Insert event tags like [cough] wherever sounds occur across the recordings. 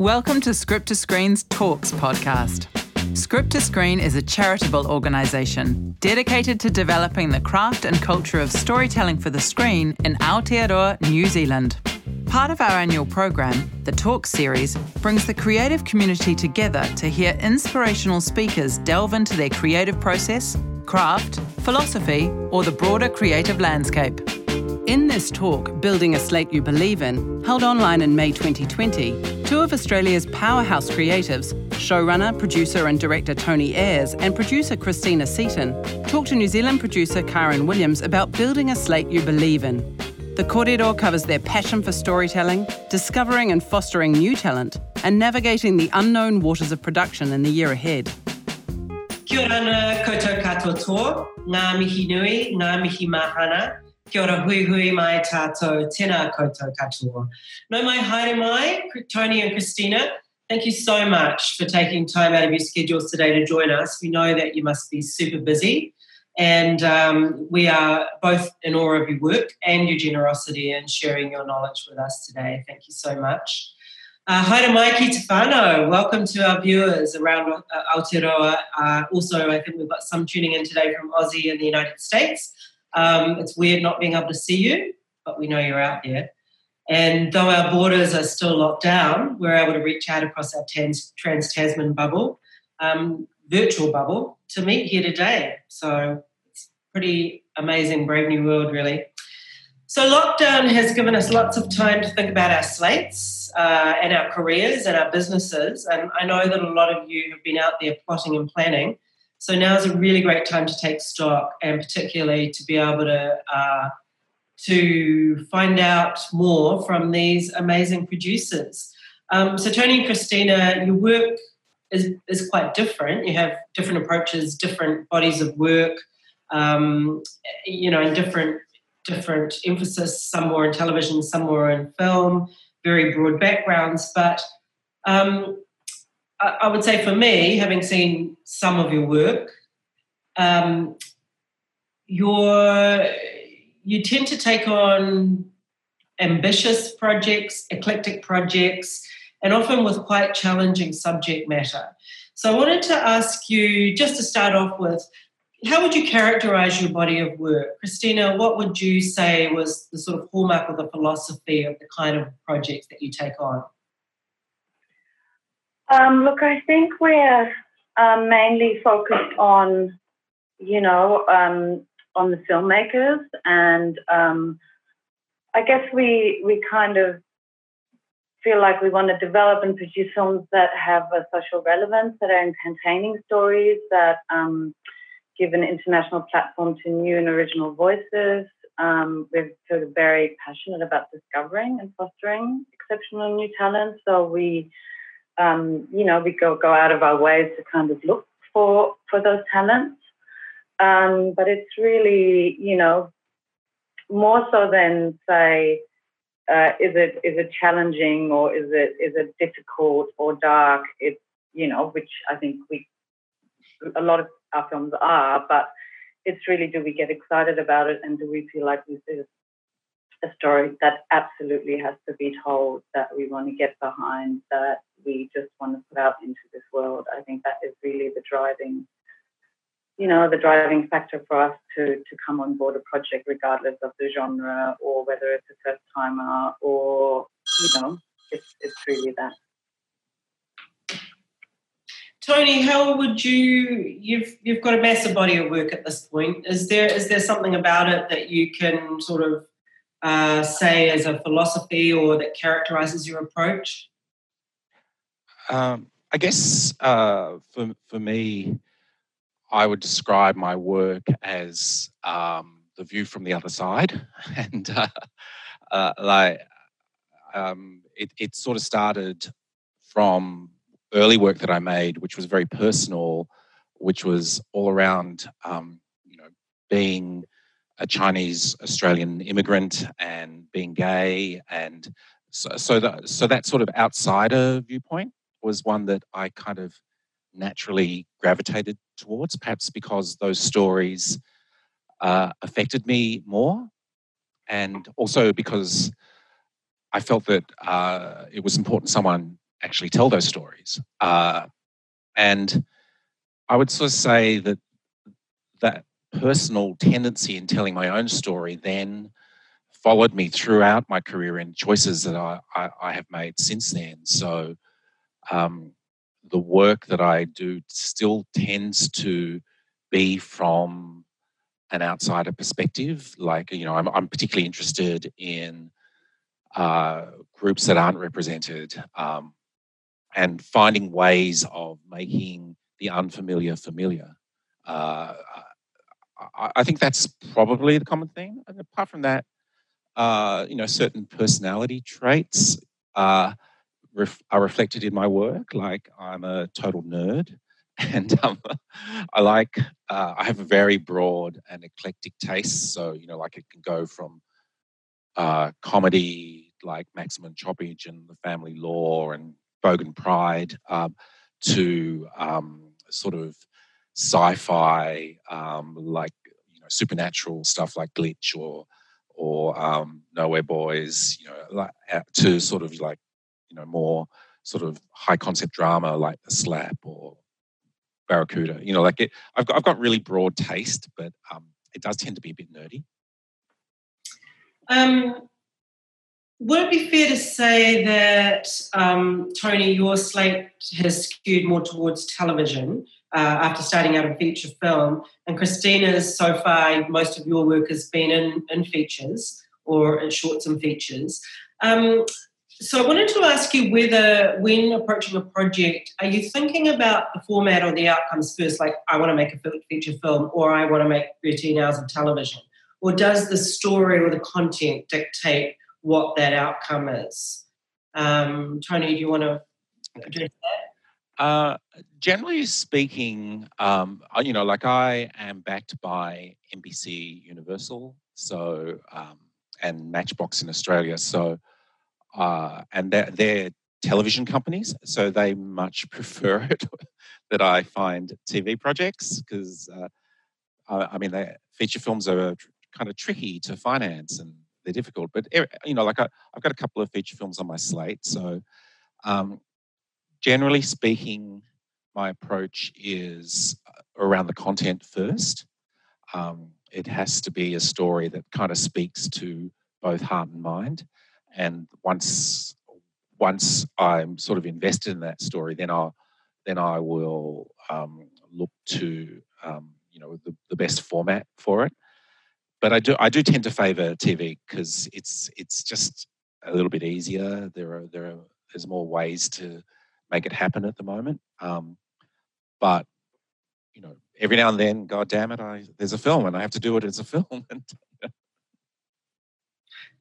Welcome to Script to Screen's Talks podcast. Script to Screen is a charitable organisation dedicated to developing the craft and culture of storytelling for the screen in Aotearoa, New Zealand. Part of our annual program, the Talk series, brings the creative community together to hear inspirational speakers delve into their creative process, craft, philosophy, or the broader creative landscape. In this talk, Building a Slate You Believe In, held online in May 2020, two of Australia's powerhouse creatives, showrunner, producer, and director Tony Ayres and producer Kristina Ceyton, talk to New Zealand producer Karen Williams about building a slate you believe in. The Kōrero covers their passion for storytelling, discovering and fostering new talent, and navigating the unknown waters of production in the year ahead. Kia ora koutou katoa ngā mihi nui, ngā mihi mahana, Kia ora hui hui mai tātou, tēnā koutou katoa. Nau mai haere mai, Tony and Kristina, thank you so much for taking time out of your schedules today to join us. We know that you must be super busy and um, we are both in awe of your work and your generosity and sharing your knowledge with us today. Thank you so much. Uh, haere mai ki te whānau. Welcome to our viewers around uh, Aotearoa. Uh, also, I think we've got some tuning in today from Aussie and the United States. Um, it's weird not being able to see you, but we know you're out there. And though our borders are still locked down, we're able to reach out across our trans Tasman bubble, um, virtual bubble, to meet here today. So it's pretty amazing, brave new world, really. So lockdown has given us lots of time to think about our slates uh, and our careers and our businesses. And I know that a lot of you have been out there plotting and planning. So now is a really great time to take stock, and particularly to be able to uh, to find out more from these amazing producers. Um, so Tony and Kristina, your work is is quite different. You have different approaches, different bodies of work, um, you know, and different different emphasis. Some more in television, some more in film. Very broad backgrounds, but um, I would say for me, having seen some of your work, um, you you tend to take on ambitious projects, eclectic projects, and often with quite challenging subject matter. So I wanted to ask you, just to start off with, how would you characterize your body of work? Kristina, what would you say was the sort of hallmark of the philosophy of the kind of projects that you take on? Um, look, I think we're um, mainly focused on, you know, um, on the filmmakers, and um, I guess we we kind of feel like we want to develop and produce films that have a social relevance, that are entertaining stories, that um, give an international platform to new and original voices. Um, we're sort of very passionate about discovering and fostering exceptional new talent, so we um, you know, we go go out of our ways to kind of look for for those talents. Um, but it's really, you know, more so than say, uh, is it is it challenging or is it is it difficult or dark? It's you know, which I think we a lot of our films are, but it's really do we get excited about it and do we feel like this is a story that absolutely has to be told, that we want to get behind, that we just want to put out into this world. I think that is really the driving, you know, the driving factor for us to to come on board a project, regardless of the genre or whether it's a first timer or you know, it's it's really that. Tony, how would you you've you've got a massive body of work at this point. Is there is there something about it that you can sort of uh, say as a philosophy or that characterizes your approach? Um, I guess uh, for, for me, I would describe my work as um, the view from the other side. [laughs] And uh, uh, like, um, it, it sort of started from early work that I made, which was very personal, which was all around, um, you know, being a Chinese Australian immigrant and being gay, and so so that so that sort of outsider viewpoint was one that I kind of naturally gravitated towards, perhaps because those stories uh, affected me more, and also because I felt that uh, it was important someone actually tell those stories. Uh, and I would sort of say that that personal tendency in telling my own story then followed me throughout my career and choices that I, I, I have made since then. So um, the work that I do still tends to be from an outsider perspective. Like, you know, I'm, I'm particularly interested in uh, groups that aren't represented um, and finding ways of making the unfamiliar familiar. Uh, I, think that's probably the common thing. And apart from that, uh, you know, certain personality traits uh, ref- are reflected in my work. Like I'm a total nerd, [laughs] and um, I like uh, I have a very broad and eclectic taste. So you know, like it can go from uh, comedy like Maximum Choppage and The Family Law and Bogan Pride um, to um, sort of sci-fi um, like you know supernatural stuff like Glitch or or um, Nowhere Boys, you know, like, uh, to sort of like you know more sort of high concept drama like The Slap or Barracuda. You know, like it, I've got I've got really broad taste, but um, it does tend to be a bit nerdy. Um, would it be fair to say that um, Tony, your slate has skewed more towards television uh, after starting out in feature film, and Kristina's so far most of your work has been in, in features or in shorts and features. Um, so I wanted to ask you whether, when approaching a project, are you thinking about the format or the outcomes first? Like, I want to make a feature film, or I want to make 13 hours of television, or does the story or the content dictate what that outcome is? Um, Tony, do you want to address that? Uh, generally speaking, um, you know, like I am backed by NBC Universal, so um, and Matchbox in Australia, so uh, and they're, they're, television companies, so they much [laughs] prefer it that I find TV projects because uh, I, I, mean, feature films are kind of tricky to finance and they're difficult. But you know, like I, have got a couple of feature films on my slate, so um, generally speaking, my approach is uh, around the content first. Um, it has to be a story that kind of speaks to both heart and mind and once once I'm sort of invested in that story, then I'll then I will um, look to um, you know the, the best format for it. But I do I do tend to favour TV because it's it's just a little bit easier. There are there are there's more ways to make it happen at the moment. Um, but you know, every now and then, God damn it, I there's a film and I have to do it as a [laughs] film.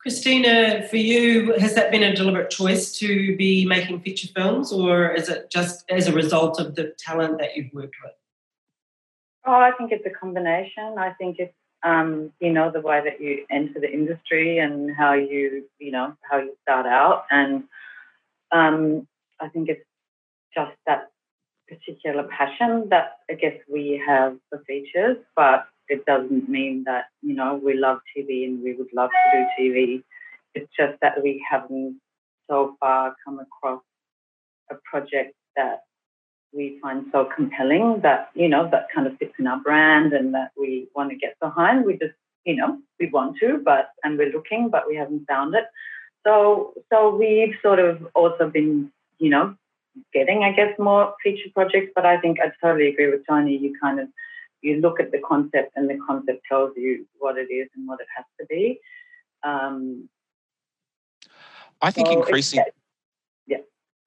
Kristina, for you, has that been a deliberate choice to be making feature films, or is it just as a result of the talent that you've worked with? Oh, I think it's a combination. I think it's um, you know the way that you enter the industry and how you you know how you start out, and um, I think it's just that particular passion that I guess we have for features, but it doesn't mean that you know we love TV and we would love to do TV. It's just that we haven't so far come across a project that we find so compelling that you know that kind of fits in our brand and that we want to get behind. We just you know we want to, but and we're looking, but we haven't found it. So so we've sort of also been you know getting I guess more feature projects, but I think I totally agree with Tony. You kind of you look at the concept and the concept tells you what it is and what it has to be. Um, I think so increasing. Yeah,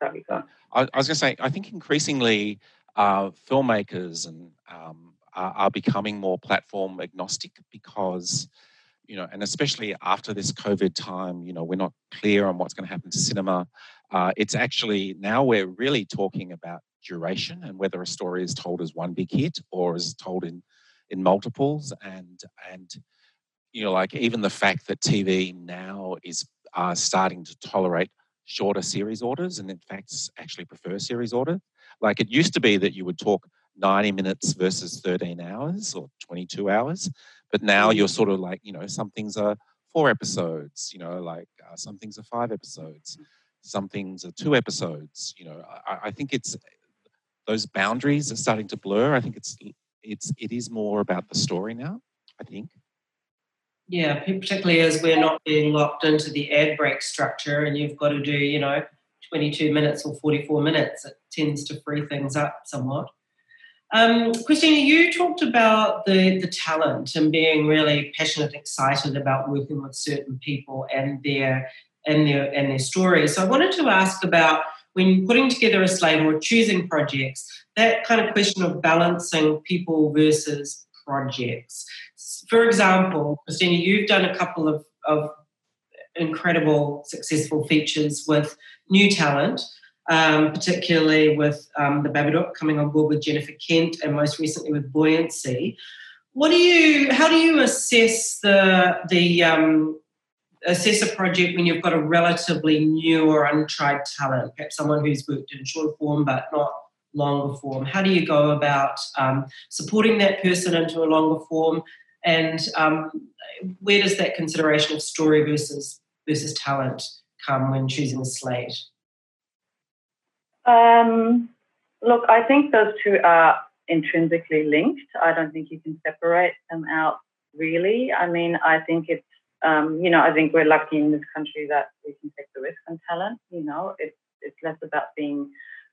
sorry. Go on. I, I was going to say, I think increasingly uh, filmmakers and um, are, are, becoming more platform agnostic because, you know, and especially after this COVID time, you know, we're not clear on what's going to happen to cinema. Uh, it's actually now we're really talking about duration and whether a story is told as one big hit or is told in in multiples. And and you know like even the fact that TV now is uh, starting to tolerate shorter series orders and in fact actually prefer series order. Like it used to be that you would talk 90 minutes versus 13 hours or 22 hours but now you're sort of like you know some things are four episodes you know like uh, some things are five episodes some things are two episodes. You know, I, I think it's those boundaries are starting to blur. I think it's it's it is more about the story now. I think. Yeah, particularly as we're not being locked into the ad break structure, and you've got to do you know 22 minutes or 44 minutes. It tends to free things up somewhat. Um, Kristina, you talked about the, the talent and being really passionate excited about working with certain people and their and their and their stories. So I wanted to ask about when putting together a slate or choosing projects, that kind of question of balancing people versus projects. For example, Kristina, you've done a couple of, of incredible successful features with new talent um, particularly with um, the Babadook coming on board with Jennifer Kent and most recently with Buoyancy. What do you? How do you assess the the um, assess a project when you've got a relatively new or untried talent, perhaps someone who's worked in short form but not longer form? How do you go about um, supporting that person into a longer form? And um, where does that consideration of story versus versus talent come when choosing a slate? Um, look, I think those two are intrinsically linked. I don't think you can separate them out really. I mean, I think it's, um, you know, I think we're lucky in this country that we can take the risk on talent. You know, it's it's less about being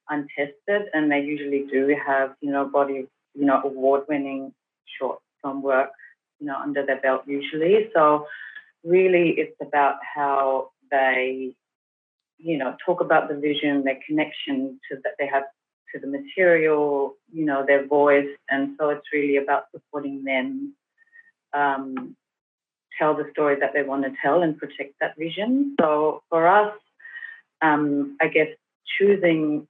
untested, and they usually do have, you know, body, you know, award-winning short film work, you know, under their belt usually. So really, it's about how they you know, talk about the vision, their connection to that they have to the material, you know, their voice, and so it's really about supporting them um, tell the story that they want to tell and protect that vision. So for us, um, I guess choosing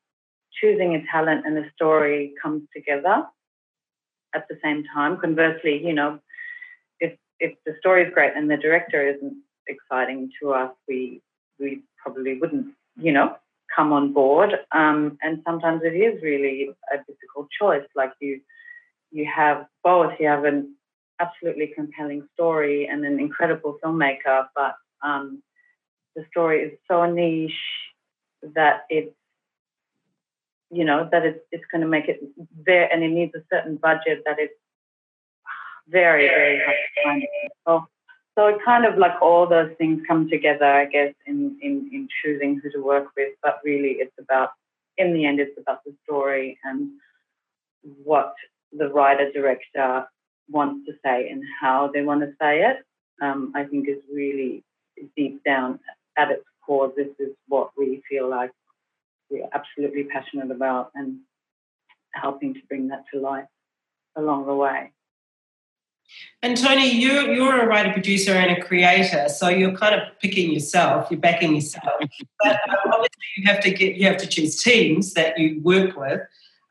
choosing a talent and a story comes together at the same time. Conversely, you know, if if the story is great and the director isn't exciting to us, we we probably wouldn't, you know, come on board. Um, and sometimes it is really a difficult choice. Like you, you have both. You have an absolutely compelling story and an incredible filmmaker, but um, the story is so niche that it's you know that it's, it's going to make it there and it needs a certain budget that it's very very hard to find so so it kind of like all those things come together, I guess, in, in, in choosing who to work with. But really, it's about, in the end, it's about the story and what the writer director wants to say and how they want to say it. Um, I think is really deep down at its core. This is what we feel like we're absolutely passionate about and helping to bring that to life along the way. And Tony, you're, you're a writer, producer, and a creator, so you're kind of picking yourself, you're backing yourself. but um, obviously, you have to get you have to choose teams that you work with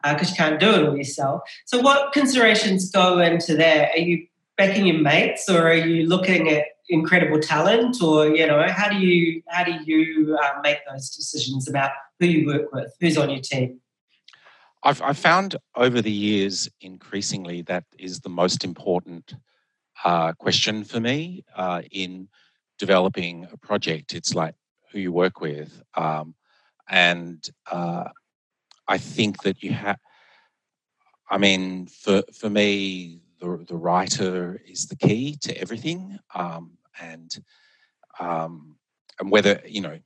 because uh, you can't do it all yourself. So, what considerations go into that? Are you backing your mates, or are you looking at incredible talent, or you know, how do you how do you uh, make those decisions about who you work with, who's on your team? I've, I've found over the years increasingly that is the most important uh, question for me uh, in developing a project. It's like who you work with. Um, and uh, I think that you have, I mean, for, for me, the, the writer is the key to everything. Um, and um, and whether, you know,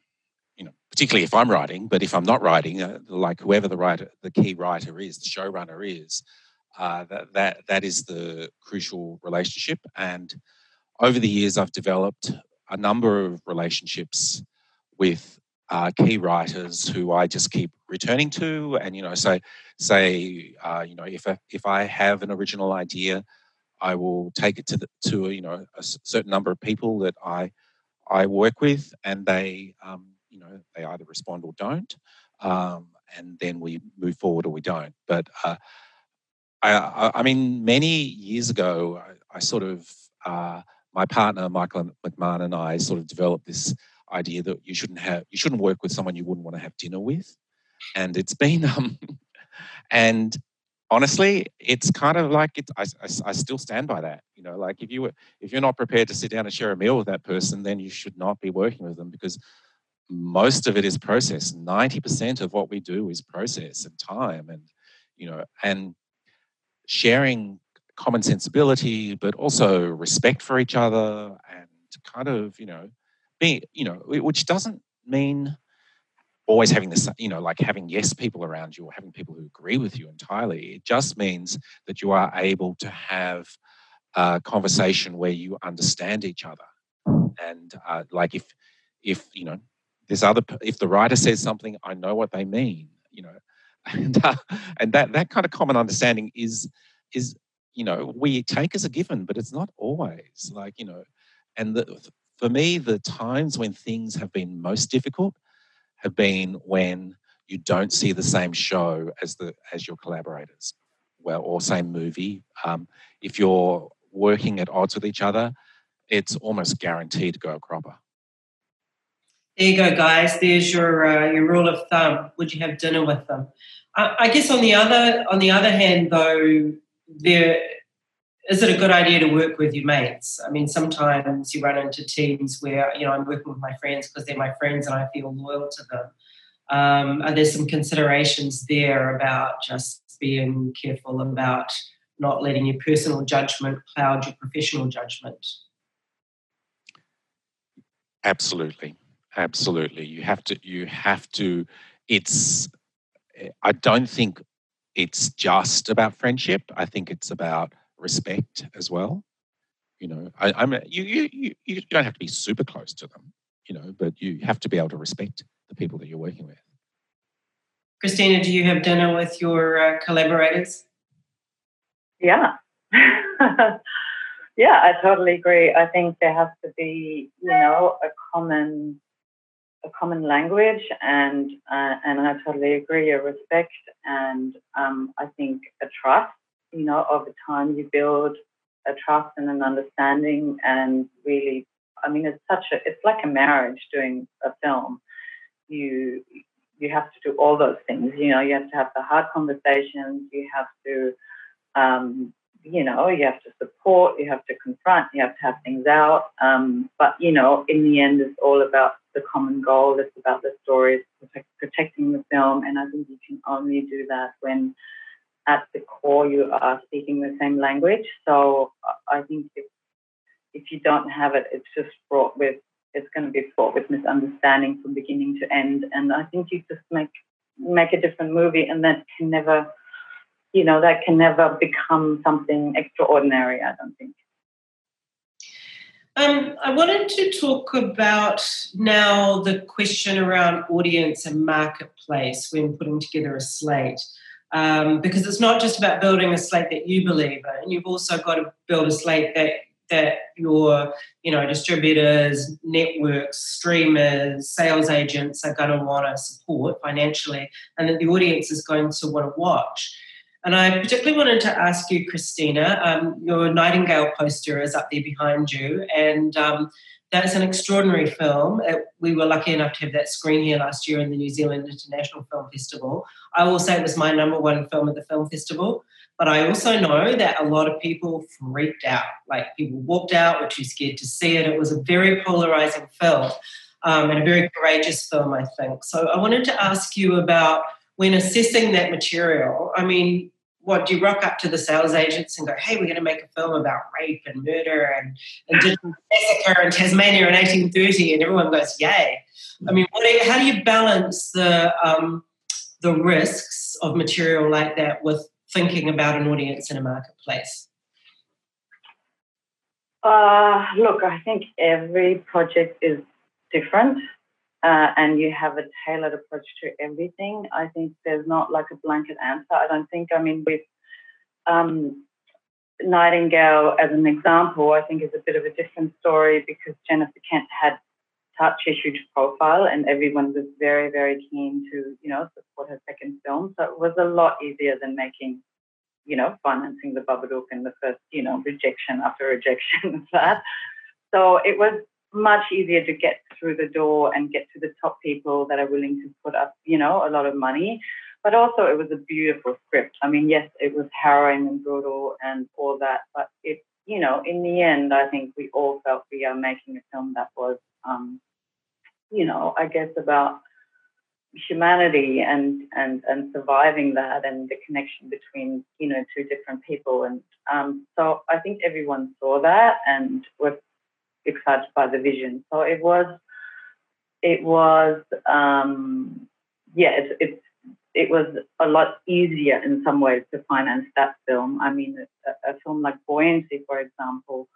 you know, particularly if I'm writing, but if I'm not writing, uh, like whoever the writer, the key writer is, the showrunner is, uh, that that that is the crucial relationship. And over the years, I've developed a number of relationships with uh, key writers who I just keep returning to, and you know, say say uh, you know if I, if I have an original idea, I will take it to the, to you know a certain number of people that I I work with, and they um, you know they either respond or don't, um, and then we move forward or we don't. But uh, I, I, mean, many years ago, I, I sort of uh, my partner Michael McMahon and I sort of developed this idea that you shouldn't have you shouldn't work with someone you wouldn't want to have dinner with, and it's been [laughs] um, and honestly, it's kind of like it. I, I, I, still stand by that. You know, like if you were, if you're not prepared to sit down and share a meal with that person, then you should not be working with them because most of it is process. 90% of what we do is process and time and, you know, and sharing common sensibility, but also respect for each other and kind of, you know, being, you know, which doesn't mean always having this, you know, like having yes people around you or having people who agree with you entirely. It just means that you are able to have a conversation where you understand each other. And uh, like if, if, you know, there's other, if the writer says something, I know what they mean, you know, [laughs] and, uh, and that, that kind of common understanding is, is, you know, we take as a given, but it's not always like, you know, and the, for me, the times when things have been most difficult have been when you don't see the same show as the as your collaborators, well, or same movie. Um, if you're working at odds with each other, it's almost guaranteed to go a cropper. There you go, guys. There's your uh, your rule of thumb. Would you have dinner with them? I, I guess on the other on the other hand, though, there is it a good idea to work with your mates? I mean, sometimes you run into teams where, you know, I'm working with my friends because they're my friends and I feel loyal to them. Um, are there some considerations there about just being careful about not letting your personal judgment cloud your professional judgment? Absolutely. Absolutely. You have to, you have to, it's, I don't think it's just about friendship. I think it's about respect as well. You know, I, I'm you, you you don't have to be super close to them, you know, but you have to be able to respect the people that you're working with. Kristina, do you have dinner with your uh, collaborators? Yeah. [laughs] yeah, I totally agree. I think there has to be, you know, a common a common language, and uh, and I totally agree. A respect, and um, I think a trust you know, over time you build a trust and an understanding and really I mean it's such a it's like a marriage doing a film. You you have to do all those things. You know, you have to have the hard conversations, you have to um, you know, you have to support, you have to confront, you have to have things out. Um, but you know, in the end, it's all about the common goal. It's about the stories, protecting the film, and I think you can only do that when at the core you are speaking the same language. So I think if if you don't have it, it's just fraught with it's going to be fraught with misunderstanding from beginning to end. And I think you just make make a different movie, and that can never, you know, that can never become something extraordinary. I don't think. Um, I wanted to talk about now the question around audience and marketplace when putting together a slate um, because it's not just about building a slate that you believe in. You've also got to build a slate that that your you know distributors, networks, streamers, sales agents are going to want to support financially, and that the audience is going to want to watch. And I particularly wanted to ask you, Kristina, um, your Nightingale poster is up there behind you, and um, that's an extraordinary film. It, we were lucky enough to have that screen here last year in the New Zealand International Film Festival. I will say it was my number one film at the film festival, but I also know that a lot of people freaked out. Like people walked out, were too scared to see it. It was a very polarizing film um, and a very courageous film, I think. So I wanted to ask you about when assessing that material. I mean, what do you rock up to the sales agents and go, hey, we're going to make a film about rape and murder and, and massacre in Tasmania in 1830, and everyone goes, yay. I mean, you, how do you balance the um, the risks of material like that with thinking about an audience in a marketplace? Uh, look, I think every project is different uh, and you have a tailored approach to everything. I think there's not like a blanket answer. I don't think, I mean, with um, Nightingale as an example, I think is a bit of a different story because Jennifer Kent had such a huge profile and everyone was very, very keen to, you know, support her second film. So it was a lot easier than making, you know, financing the Babadook and the first, you know, rejection after rejection [laughs] of that. So it was much easier to get through the door and get to the top people that are willing to put up, you know, a lot of money. But also, it was a beautiful script. I mean, yes, it was harrowing and brutal and all that, but it, you know, in the end, I think we all felt we are making a film that was um, you know, I guess about humanity and and and surviving that and the connection between you know two different people and um, so I think everyone saw that and was excited by the vision. So it was it was um, yeah it, it it was a lot easier in some ways to finance that film. I mean, a, a film like Buoyancy, for example,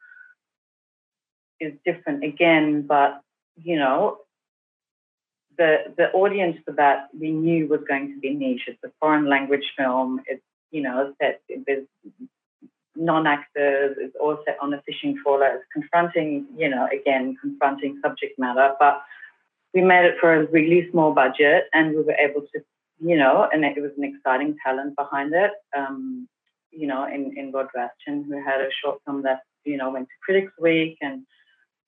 is different again, but you know, the the audience for that we knew was going to be niche. It's a foreign language film. It's you know set there's non-actors. It's all set on a fishing trawler. It's confronting you know again confronting subject matter, but we made it for a really small budget, and we were able to you know, and it was an exciting talent behind it. Um, you know, in in Rodd Rathjen, who had a short film that you know went to Critics Week and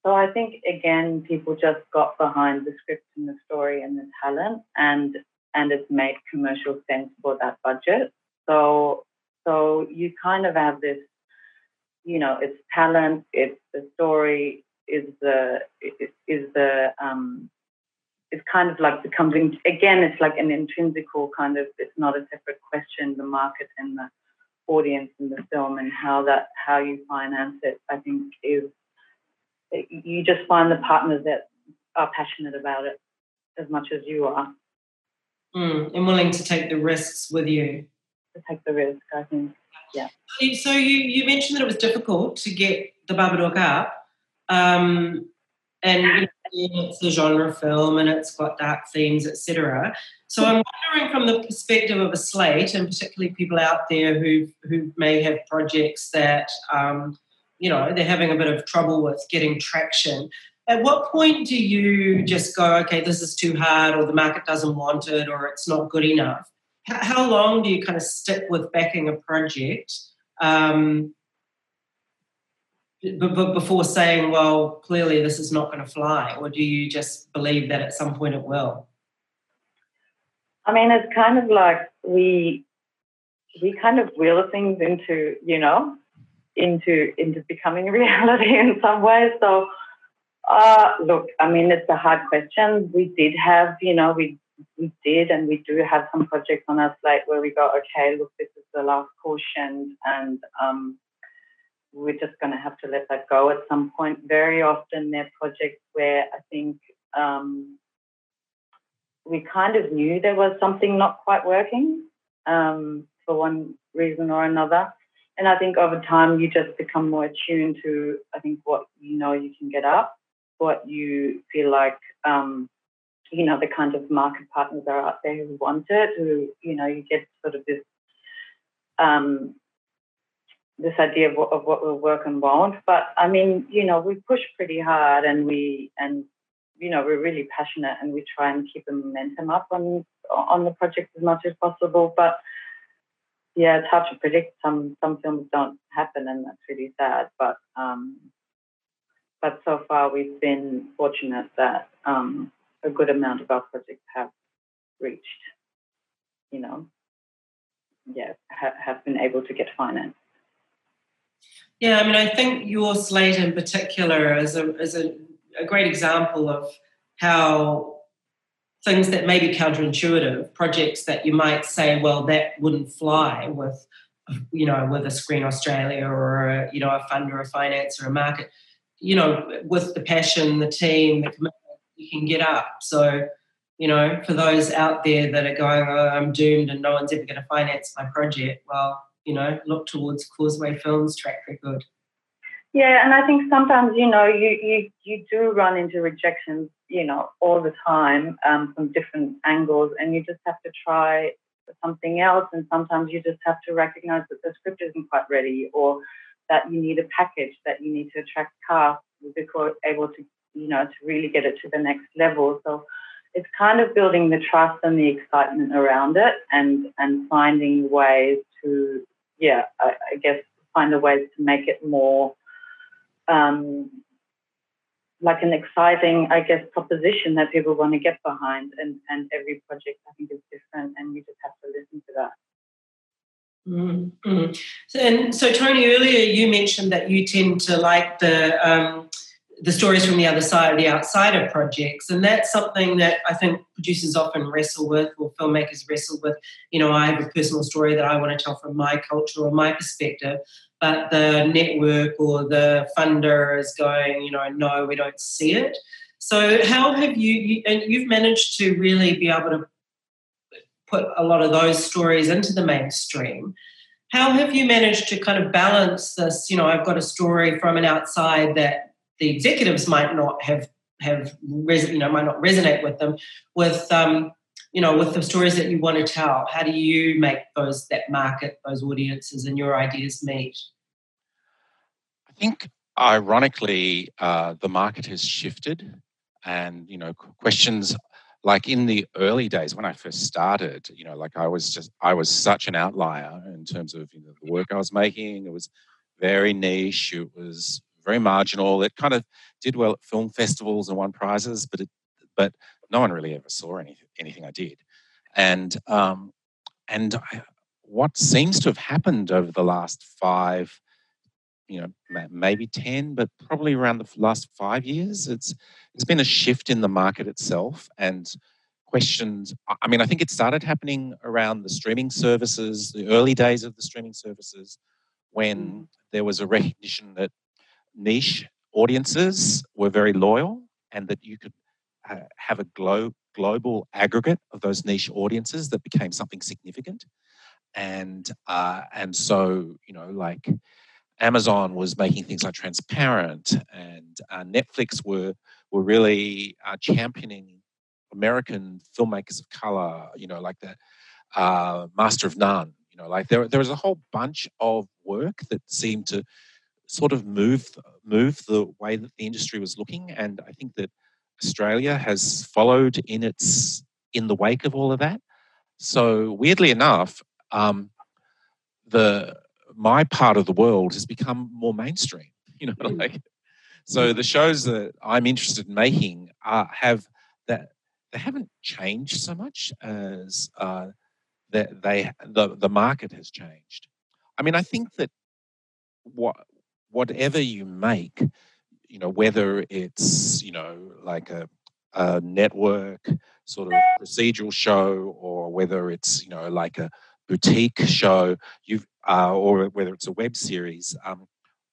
so I think again, people just got behind the script and the story and the talent, and and it's made commercial sense for that budget. So so you kind of have this, you know, it's talent, it's the story, is the is the um, it's kind of like becoming again, it's like an intrinsical kind of. It's not a separate question. The market and the audience and the film and how that how you finance it, I think, is you just find the partners that are passionate about it as much as you are. Mm, and willing to take the risks with you. To take the risk, I think. Yeah. So you, you mentioned that it was difficult to get the Babadook up. Um, and it's a genre film and it's got dark themes, etc. So I'm wondering from the perspective of a slate, and particularly people out there who who may have projects that um, you know they're having a bit of trouble with getting traction at what point do you just go okay this is too hard or the market doesn't want it or it's not good enough how long do you kind of stick with backing a project um, before saying well clearly this is not going to fly or do you just believe that at some point it will i mean it's kind of like we we kind of wheel things into you know into into becoming a [laughs] reality in some ways. So, uh, look, I mean, it's a hard question. We did have, you know, we we did, and we do have some projects on our slate where we go, okay, look, this is the last portion, and um, we're just going to have to let that go at some point. Very often, they're projects where I think um, we kind of knew there was something not quite working um, for one reason or another and I think over time you just become more attuned to I think what you know you can get up, what you feel like um, you know the kind of market partners are out there who want it, who you know you get sort of this um, this idea of what, of what will work and won't. But I mean, you know, we push pretty hard and we and you know we're really passionate and we try and keep the momentum up on on the project as much as possible, but yeah, it's hard to predict. Some some films don't happen, and that's really sad. But um, but so far we've been fortunate that um, a good amount of our projects have reached, you know, yeah, ha- have been able to get financed. Yeah, I mean, I think your slate in particular is a is a, a great example of how things that may be counterintuitive, projects that you might say, well, that wouldn't fly with, you know, with a Screen Australia or a, you know a fund or a finance or a market. You know, with the passion, the team, the commitment, you can get up. So, you know, for those out there that are going, oh, I'm doomed and no one's ever going to finance my project, well, you know, look towards Causeway Films track record. Yeah, and I think sometimes you know you you you do run into rejections, you know, all the time um, from different angles, and you just have to try something else. And sometimes you just have to recognize that the script isn't quite ready, or that you need a package, that you need to attract cast before able to you know to really get it to the next level. So it's kind of building the trust and the excitement around it, and and finding ways to yeah, I, I guess find a ways to make it more um, like an exciting, I guess, proposition that people want to get behind. And, and every project, I think, is different, and you just have to listen to that. Mm-hmm. So, and so, Tony, earlier you mentioned that you tend to like the um, the stories from the other side, the outsider projects, and that's something that I think producers often wrestle with, or filmmakers wrestle with. You know, I have a personal story that I want to tell from my culture or my perspective, but the network or the funder is going, you know, no, we don't see it. So, how have you, and you've managed to really be able to put a lot of those stories into the mainstream? How have you managed to kind of balance this? You know, I've got a story from an outside that the executives might not have have res- you know might not resonate with them with um, you know with the stories that you want to tell. How do you make those that market those audiences and your ideas meet? I think ironically uh, the market has shifted and you know questions like in the early days when i first started you know like i was just i was such an outlier in terms of you know, the work i was making. It was very niche. It was very marginal. It kind of did well at film festivals and won prizes, but it, but no one really ever saw anything anything I did. And um, and I, what seems to have happened over the last five, you know, maybe ten, but probably around the last five years, it's there's been a shift in the market itself and questions. I mean, I think it started happening around the streaming services, the early days of the streaming services, when mm. there was a recognition that niche audiences were very loyal and that you could uh, have a glo- global aggregate of those niche audiences that became something significant. And uh, and so you know like amazon was making things like transparent and uh, netflix were were really uh, championing american filmmakers of color you know like the uh, master of none you know like there, there was a whole bunch of work that seemed to sort of move move the way that the industry was looking, and I think that Australia has followed in its in the wake of all of that. So weirdly enough, um, the my part of the world has become more mainstream. [laughs] You know, mm. like so the shows that I'm interested in making are, have that they haven't changed so much as uh, that they the the market has changed. I mean, I think that what whatever you make, you know, whether it's, you know, like a, a network sort of procedural show or whether it's, you know, like a boutique show, you've, uh, or whether it's a web series, um,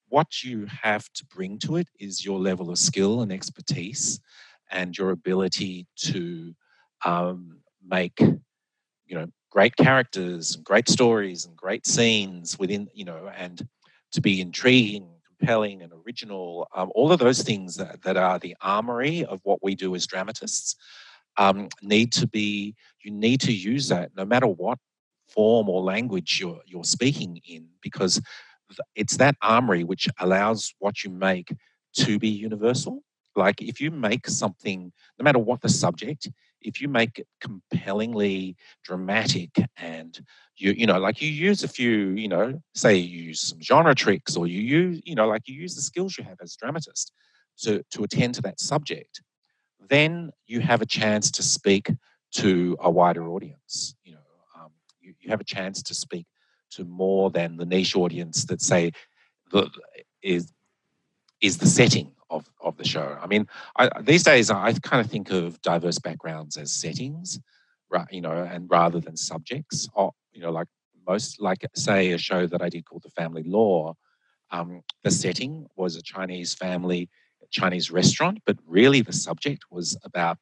what you have to bring to it is your level of skill and expertise and your ability to um, make, you know, great characters and great stories and great scenes within, you know, and to be intriguing, compelling, and original, um, all of those things that, that are the armory of what we do as dramatists um, need to be, you need to use that no matter what form or language you're, you're speaking in, because it's that armory which allows what you make to be universal. Like if you make something, no matter what the subject, if you make it compellingly dramatic and you you know like you use a few you know say you use some genre tricks or you use you know like you use the skills you have as a dramatist to to attend to that subject then you have a chance to speak to a wider audience you know um, you, you have a chance to speak to more than the niche audience that say the, is is the setting of, of the show. I mean, I, these days I kind of think of diverse backgrounds as settings, right? You know, and rather than subjects. Or, you know, like most, like say a show that I did called The Family Law. Um, the setting was a Chinese family, Chinese restaurant, but really the subject was about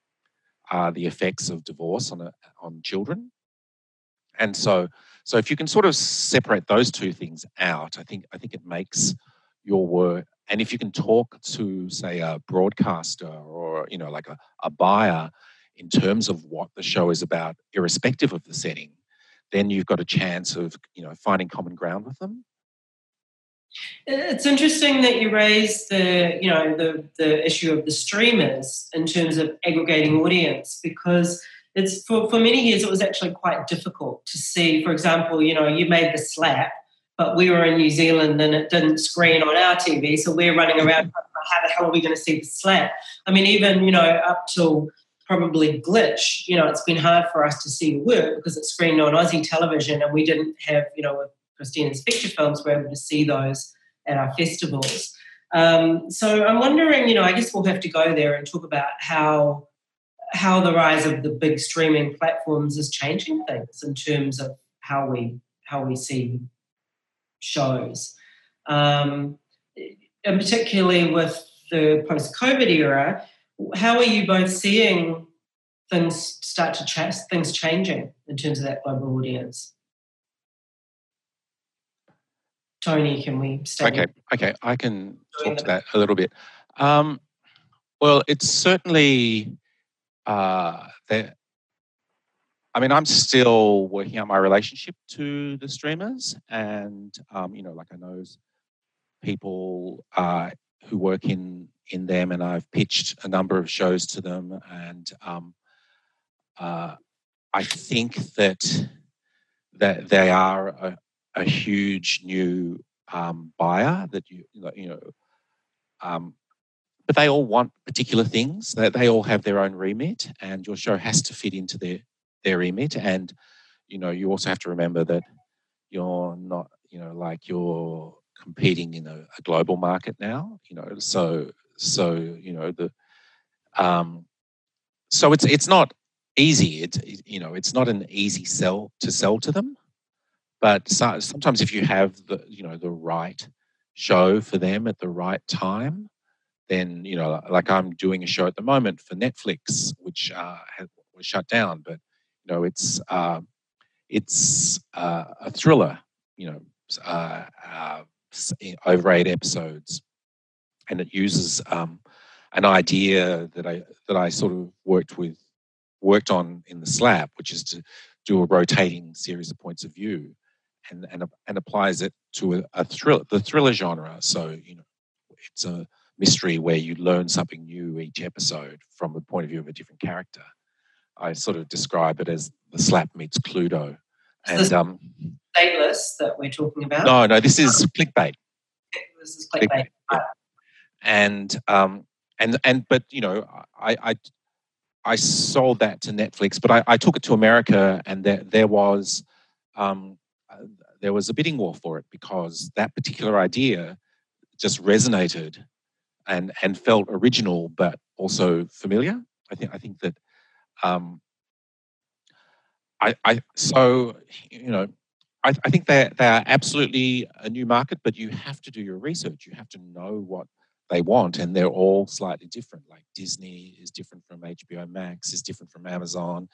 uh, the effects of divorce on a, on children. And so, so if you can sort of separate those two things out, I think I think it makes your work and if you can talk to, say, a broadcaster or, you know, like a, a buyer in terms of what the show is about, irrespective of the setting, then you've got a chance of, you know, finding common ground with them. It's interesting that you raise the, you know, the, the issue of the streamers in terms of aggregating audience because it's for, for many years it was actually quite difficult to see. For example, you know, you made the slap but we were in New Zealand and it didn't screen on our TV, so we're running around. How the hell are we going to see the slap? I mean, even you know, up till probably glitch, you know, it's been hard for us to see the work because it's screened on Aussie television, and we didn't have, you know, with Kristina's feature films, we're able to see those at our festivals. Um, so I'm wondering, you know, I guess we'll have to go there and talk about how how the rise of the big streaming platforms is changing things in terms of how we how we see shows, um, and particularly with the post-COVID era. How are you both seeing things start to change, things changing in terms of that global audience? Tony, can we start? Okay, okay, I can talk to that a little bit. Um, well, it's certainly uh, that. I mean, I'm still working out my relationship to the streamers, and um, you know, like I know people uh, who work in in them, and I've pitched a number of shows to them, and um, uh, I think that that they are a, a huge new um, buyer that you you know um, but they all want particular things. They, they all have their own remit and your show has to fit into their their remit and you know you also have to remember that you're not you know like you're competing in a, a global market now you know so so you know the um so it's it's not easy. It you know it's not an easy sell to sell to them but so, sometimes if you have the you know the right show for them at the right time, then you know like I'm doing a show at the moment for Netflix, which uh, was shut down, but you know it's uh, it's uh, a thriller, you know, uh, uh, over eight episodes, and it uses um, an idea that I that I sort of worked with worked on in the slap, which is to do a rotating series of points of view and and, and applies it to a, a thriller, the thriller genre. So you know, it's a mystery where you learn something new each episode from the point of view of a different character. I sort of describe it as the slap meets Cluedo. And um, stateless that we're talking about. No, no, this is clickbait. This is clickbait. clickbait yeah. And um, and and but you know, I I I sold that to Netflix, but I, I took it to America, and there there was um, there was a bidding war for it because that particular idea just resonated and and felt original but also familiar. I think I think that um, I, I so you know I, I think they they are absolutely a new market, but you have to do your research. You have to know what they want, and they're all slightly different. Like Disney is different from HBO Max, is different from Amazon,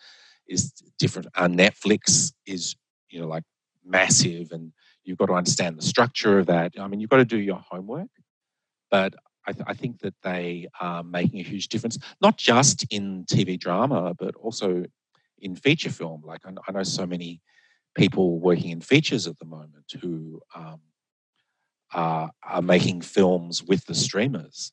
is different. Uh, Netflix is you know like massive and you've got to understand the structure of that. I mean, you've got to do your homework, but I, th- I, think that they are making a huge difference, not just in TV drama, but also in feature film. Like I, I know so many people working in features at the moment who um, are, are making films with the streamers.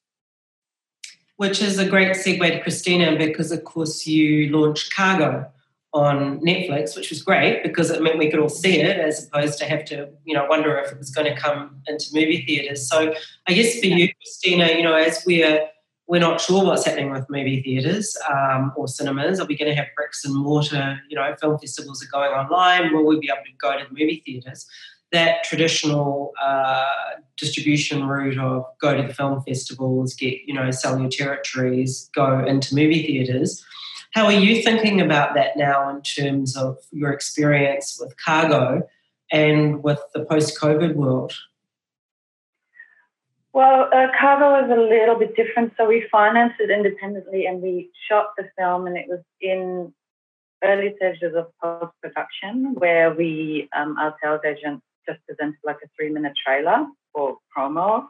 Which is a great segue to Kristina because, of course, you launched Cargo, on Netflix, which was great because it meant we could all see it as opposed to have to, you know, wonder if it was going to come into movie theatres. So I guess for you, Kristina, you know, as we're we're not sure what's happening with movie theatres um, or cinemas. Are we going to have bricks and mortar? You know, film festivals are going online. Will we be able to go to the movie theatres? That traditional uh, distribution route of go to the film festivals, get you know, sell your territories, go into movie theatres how are you thinking about that now in terms of your experience with cargo and with the post COVID world? Well, uh, Cargo is a little bit different. So we financed it independently and we shot the film, and it was in early stages of post production where we, um, our sales agent, just presented like a three minute trailer for promo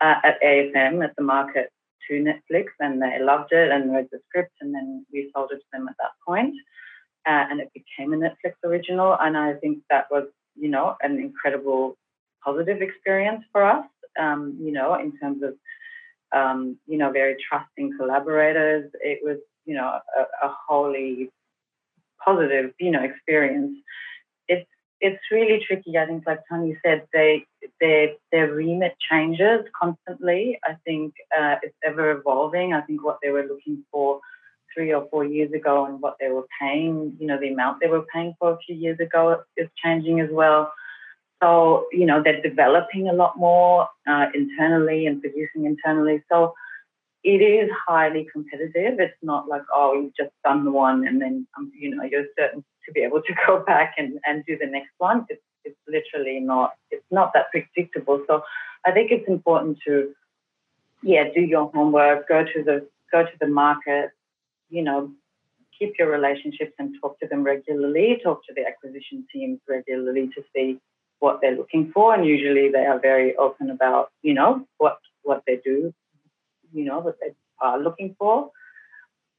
uh, at AFM at the market to Netflix and they loved it and read the script and then we sold it to them at that point. Uh, and it became a Netflix original. And I think that was, you know, an incredible positive experience for us, um, you know, in terms of, um, you know, very trusting collaborators. It was, you know, a, a wholly positive, you know, experience. It's really tricky. I think, like Tony said, they their their remit changes constantly. I think uh, it's ever evolving. I think what they were looking for three or four years ago and what they were paying, you know, the amount they were paying for a few years ago is changing as well. so, you know, they're developing a lot more uh, internally and producing internally. So it is highly competitive. It's not like, oh, you've just done the one and then, um, you know, you're certain to be able to go [laughs] back and, and do the next one. It's, it's literally not, it's not that predictable. So I think it's important to, yeah, do your homework, go to the, go to the market, you know, keep your relationships and talk to them regularly, talk to the acquisition teams regularly to see what they're looking for. And usually they are very open about, you know, what, what they do, you know, what they are looking for.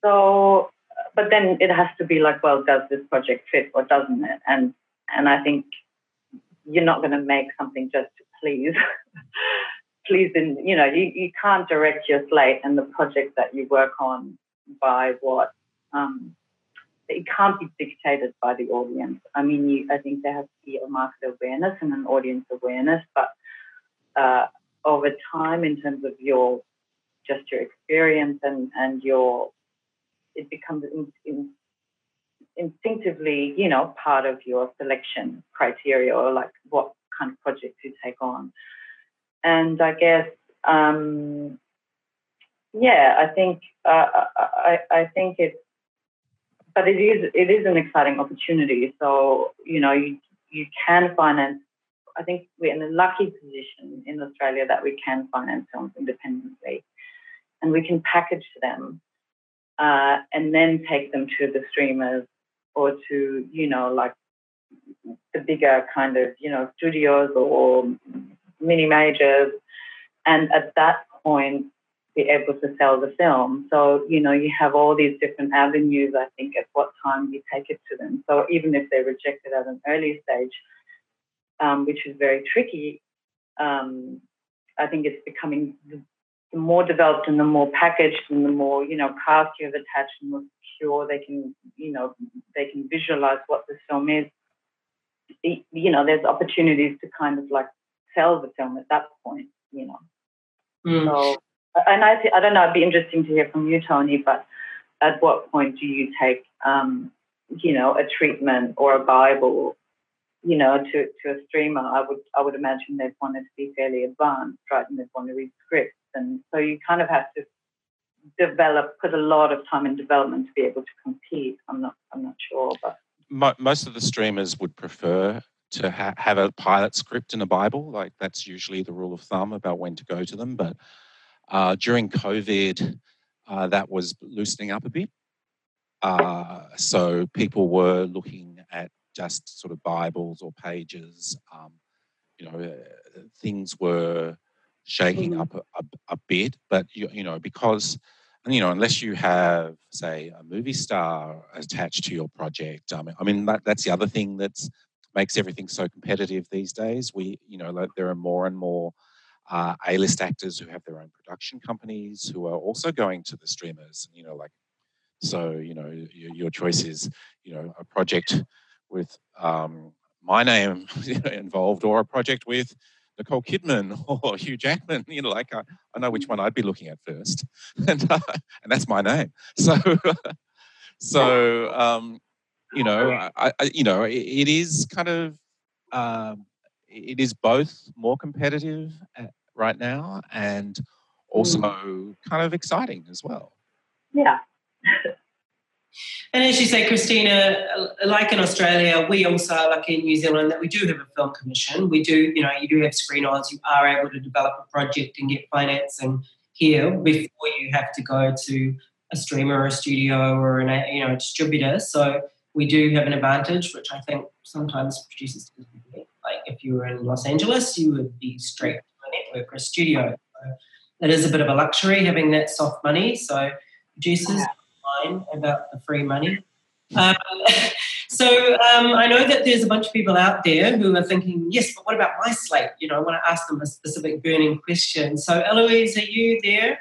So, but then it has to be like, well, does this project fit or doesn't it? And, and I think you're not going to make something just to please. [laughs] please, in, you know, you, you can't direct your slate and the project that you work on by what um, it can't be dictated by the audience. I mean, you, I think there has to be a market awareness and an audience awareness, but uh, over time, in terms of your just your experience and and your, it becomes in, in, instinctively, you know, part of your selection criteria or like what kind of projects you take on. And I guess, um, yeah, I think uh, I, I think it's but it is it is an exciting opportunity. So you know you you can finance. I think we're in a lucky position in Australia that we can finance films independently, and we can package them uh, and then take them to the streamers or to you know like the bigger kind of you know studios or mini majors, and at that point be able to sell the film. So, you know, you have all these different avenues, I think, at what time you take it to them. So even if they reject it at an early stage, um, which is very tricky, um, I think it's becoming the, more developed and the more packaged and the more, you know, cast you have attached and more secure they can, you know, they can visualize what the film is. You know, there's opportunities to kind of like sell the film at that point, you know. Mm. So and I, I don't know, it'd be interesting to hear from you, Tony, but at what point do you take, um, you know, a treatment or a Bible, you know, to, to a streamer? I would, I would imagine they'd want it to be fairly advanced, right? And they'd want to read scripts. And so you kind of have to develop, put a lot of time in development to be able to compete. I'm not, I'm not sure, but. Most of the streamers would prefer to ha- have a pilot script in a Bible. Like that's usually the rule of thumb about when to go to them. But uh, during COVID, uh, that was loosening up a bit. Uh, so people were looking at just sort of Bibles or pages. Um, you know, uh, things were shaking mm-hmm. up a, a, a, bit, but you, you know, because you know, unless you have, say, a movie star attached to your project, I mean, I mean that, that's the other thing that makes everything so competitive these days. We, you know, like there are more and more uh, A-list actors who have their own production companies who are also going to the streamers. You know, like so. You know, your, your choice is you know a project with um, my name [laughs] involved or a project with Nicole Kidman [laughs] or Hugh Jackman. You know, like I, I know which one I'd be looking at first, [laughs] and uh, and that's my name. [laughs] So so um, you know, I, I you know it, it is kind of. Um, it is both more competitive uh, right now and also mm. kind of exciting as well. Yeah. And as you say, Kristina, like in Australia, we also, are lucky in New Zealand, that we do have a film commission. We do, you know, you do have screen odds. You are able to develop a project and get financing here before you have to go to a streamer or a studio or an, you know, a distributor. So we do have an advantage, which I think sometimes producers like if you were in Los Angeles, you would be straight to a network or a studio. So it is a bit of a luxury having that soft money. So producers about the free money. Um, [laughs] so um, I know that there's a bunch of people out there who are thinking, yes, but what about my slate? You know, I want to ask them a specific burning question. So Eloise, are you there?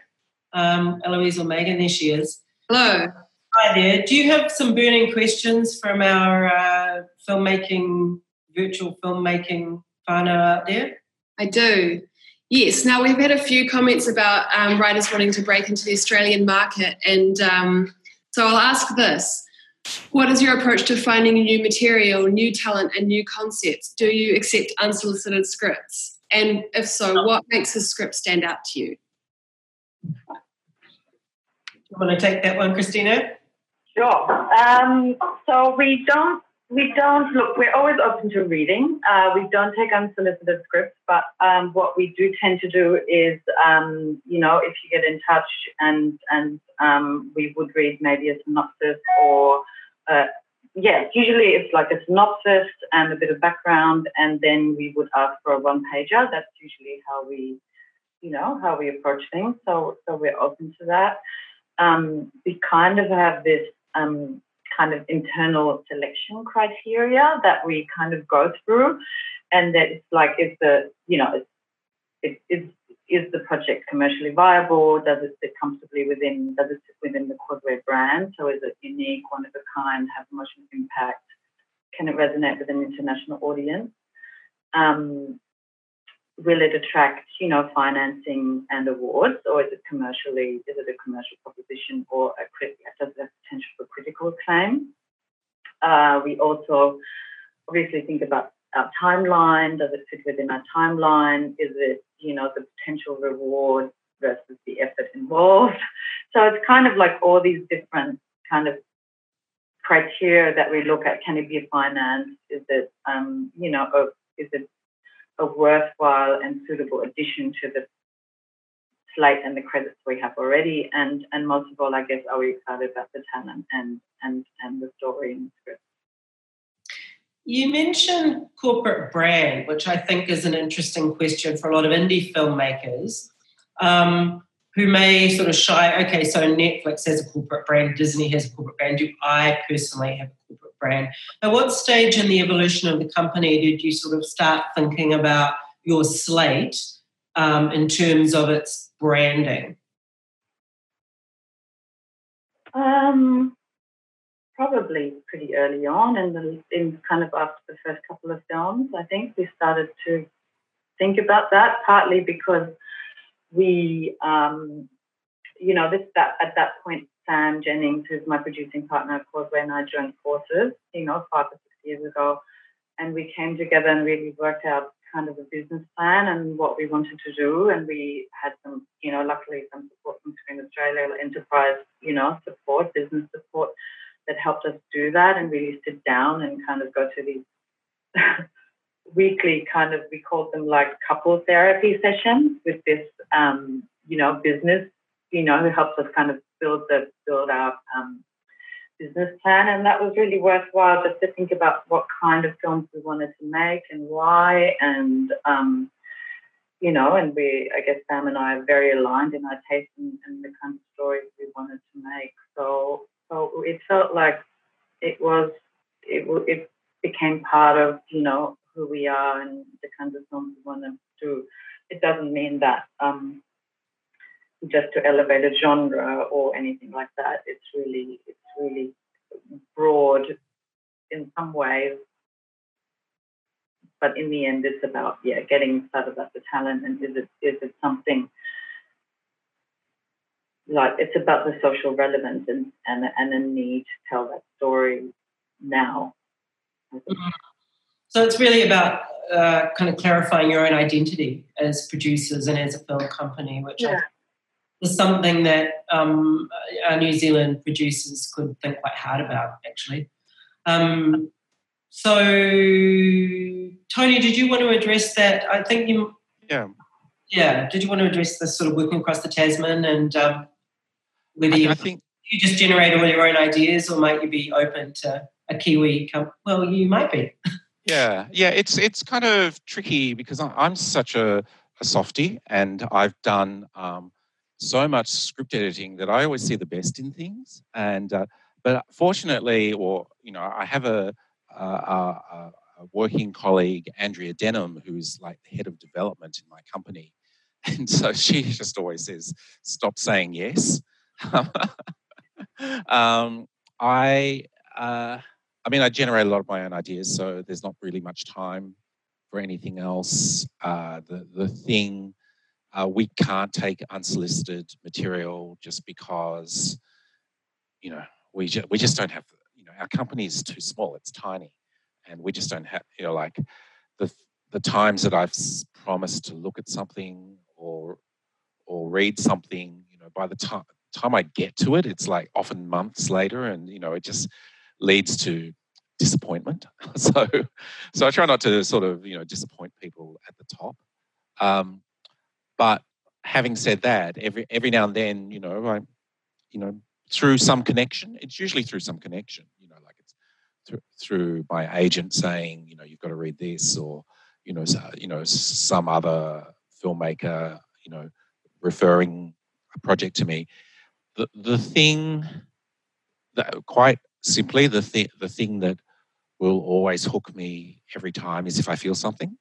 Um, Eloise or Megan, there she is. Hello. Hi there. Do you have some burning questions from our uh, filmmaking virtual filmmaking whānau out there? I do. Yes. Now we've had a few comments about um, writers wanting to break into the Australian market, and um, so I'll ask this: What is your approach to finding new material, new talent, and new concepts? Do you accept unsolicited scripts? And if so, what makes a script stand out to you? You want to take that one, Kristina? Sure. Um, so we don't we don't look. We're always open to reading. Uh, we don't take unsolicited scripts, but um, what we do tend to do is, um, you know, if you get in touch and and um, we would read maybe a synopsis or, uh, yeah, usually it's like a synopsis and a bit of background, and then we would ask for a one pager. That's usually how we, you know, how we approach things. So so we're open to that. Um, we kind of have this um, kind of internal selection criteria that we kind of go through, and that it's like is the you know it is is the project commercially viable? Does it sit comfortably within does it sit within the Causeway brand? So is it unique, one of a kind, have emotional impact? Can it resonate with an international audience? Um, will it attract, you know, financing and awards, or is it commercially, is it a commercial proposition or a crit- does it have potential for critical acclaim? Uh, we also obviously think about our timeline. Does it fit within our timeline? Is it, you know, the potential reward versus the effort involved? [laughs] So it's kind of like all these different kind of criteria that we look at. Can it be financed? Is it, um, you know, is it a worthwhile and suitable addition to the slate and the credits we have already. And and most of all, I guess, are we excited about the talent and and and the story and the script? You mentioned corporate brand, which I think is an interesting question for a lot of indie filmmakers um, who may sort of shy. Okay, so Netflix has a corporate brand, Disney has a corporate brand. Do I personally have a corporate brand. At what stage in the evolution of the company did you sort of start thinking about your slate um, in terms of its branding? Um, probably pretty early on, in the in kind of after the first couple of films, I think we started to think about that. Partly because we, um, you know, this that at that point Sam Jennings, who's my producing partner, of course, when I joined forces, you know, five or six years ago. And we came together and really worked out kind of a business plan and what we wanted to do. And we had some, you know, luckily some support from Screen Australia, enterprise, you know, support, business support that helped us do that and really sit down and kind of go to these [laughs] weekly kind of, we called them like couple therapy sessions with this, um, you know, business, you know, who helps us kind of build the build our um, business plan, and that was really worthwhile just to think about what kind of films we wanted to make and why, and um, you know, and we, I guess Sam and I are very aligned in our taste and, and the kind of stories we wanted to make. So, so it felt like it was, it, it became part of, you know, who we are and the kinds of films we want to do. It doesn't mean that um, just to elevate a genre or anything like that. It's really it's really broad in some ways. But in the end, it's about yeah, getting excited about the talent and is it is it something like it's about the social relevance and and, and a need to tell that story now. Mm-hmm. So it's really about uh, kind of clarifying your own identity as producers and as a film company, which yeah. Is something that um, our New Zealand producers could think quite hard about, actually. Um, so, Tony, did you want to address that? I think you. Yeah. Yeah. Did you want to address this sort of working across the Tasman and um, whether you, I think you just generate all your own ideas, or might you be open to a Kiwi? Come, well, you might be. [laughs] yeah, yeah. It's it's kind of tricky because I'm such a, a softie, and I've done um, so much script editing that I always see the best in things. And uh, but fortunately, or you know, I have a, a, a, a, working colleague, Andrea Denholm, who's like the head of development in my company, [laughs] and so she just always says, "Stop saying yes." [laughs] um, I. Uh, I mean, I generate a lot of my own ideas, so there's not really much time for anything else. Uh, the the thing uh, we can't take unsolicited material just because, you know, we, ju- we just don't have, you know, our company is too small. It's tiny, and we just don't have you know like the the times that I've promised to look at something or or read something. You know, by the time time I get to it, it's like often months later, and you know, it just leads to disappointment. [laughs] so, so I try not to sort of you know disappoint people at the top. Um, but having said that, every every now and then, you know, I, you know, through some connection, it's usually through some connection. You know, like it's through, through my agent saying, you know, you've got to read this, or you know, so, you know, some other filmmaker, you know, referring a project to me. The the thing that quite simply the thing the thing that will always hook me every time is if I feel something.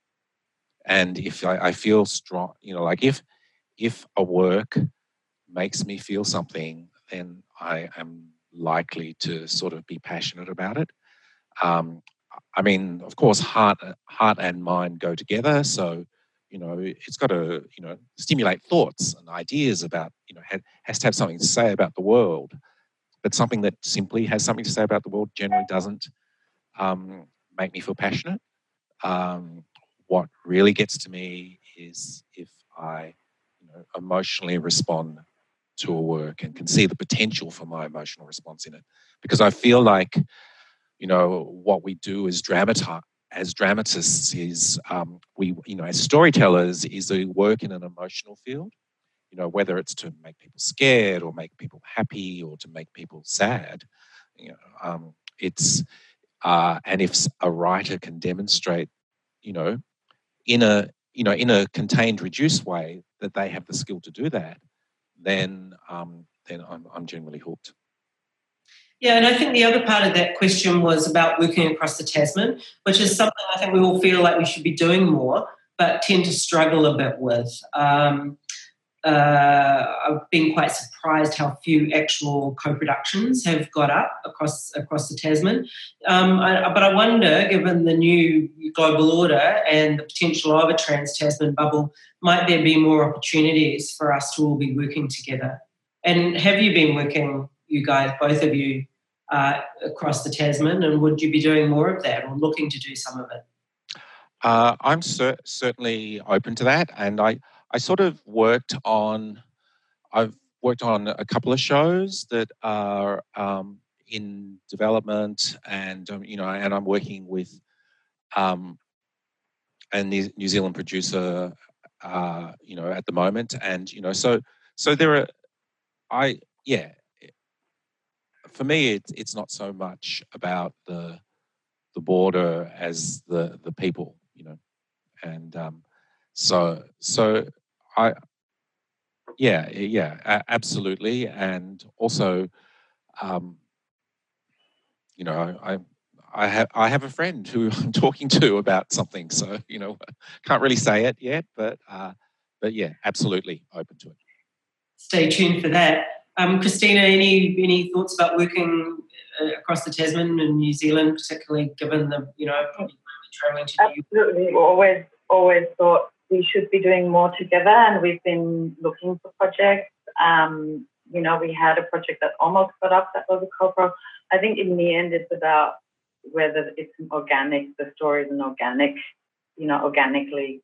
And if I, I feel strong, you know, like if if a work makes me feel something, then I am likely to sort of be passionate about it. Um, I mean, of course, heart heart and mind go together. So, you know, it's got to you know stimulate thoughts and ideas about you know has to have something to say about the world. But something that simply has something to say about the world generally doesn't um, make me feel passionate. Um, what really gets to me is if I you know, emotionally respond to a work and can see the potential for my emotional response in it. Because I feel like, you know, what we do as dramatize as dramatists is um, we, you know, as storytellers is we work in an emotional field. You know, whether it's to make people scared or make people happy or to make people sad. You know, um, it's uh, and if a writer can demonstrate, you know, in a you know in a contained, reduced way that they have the skill to do that, then um, then I'm, I'm generally hooked. Yeah, and I think the other part of that question was about working across the Tasman, which is something I think we all feel like we should be doing more, but tend to struggle a bit with. Um, uh, I've been quite surprised how few actual co-productions have got up across across the Tasman. Um, I, but I wonder, given the new global order and the potential of a trans-Tasman bubble, might there be more opportunities for us to all be working together? And have you been working, you guys, both of you, uh, across the Tasman, and would you be doing more of that or looking to do some of it? Uh, I'm cer- certainly open to that, and I I sort of worked on, I've worked on a couple of shows that are um, in development, and um, you know, and I'm working with um, a New Zealand producer, uh, you know, at the moment, and you know, so so there are, I yeah, for me, it's it's not so much about the the border as the the people, you know, and um, so so I, yeah, yeah, absolutely, and also, um, you know, I, I have I have a friend who [laughs] I'm talking to about something, so you know, [laughs] can't really say it yet, but uh, but yeah, absolutely open to it. Stay tuned for that. Um, Kristina, any any thoughts about working uh, across the Tasman and New Zealand, particularly given the you know traveling to Absolutely, New- always always thought we should be doing more together, and we've been looking for projects. Um, you know, we had a project that almost got up that was a co-pro. I think in the end, it's about whether it's an organic, the story is an organic, you know, organically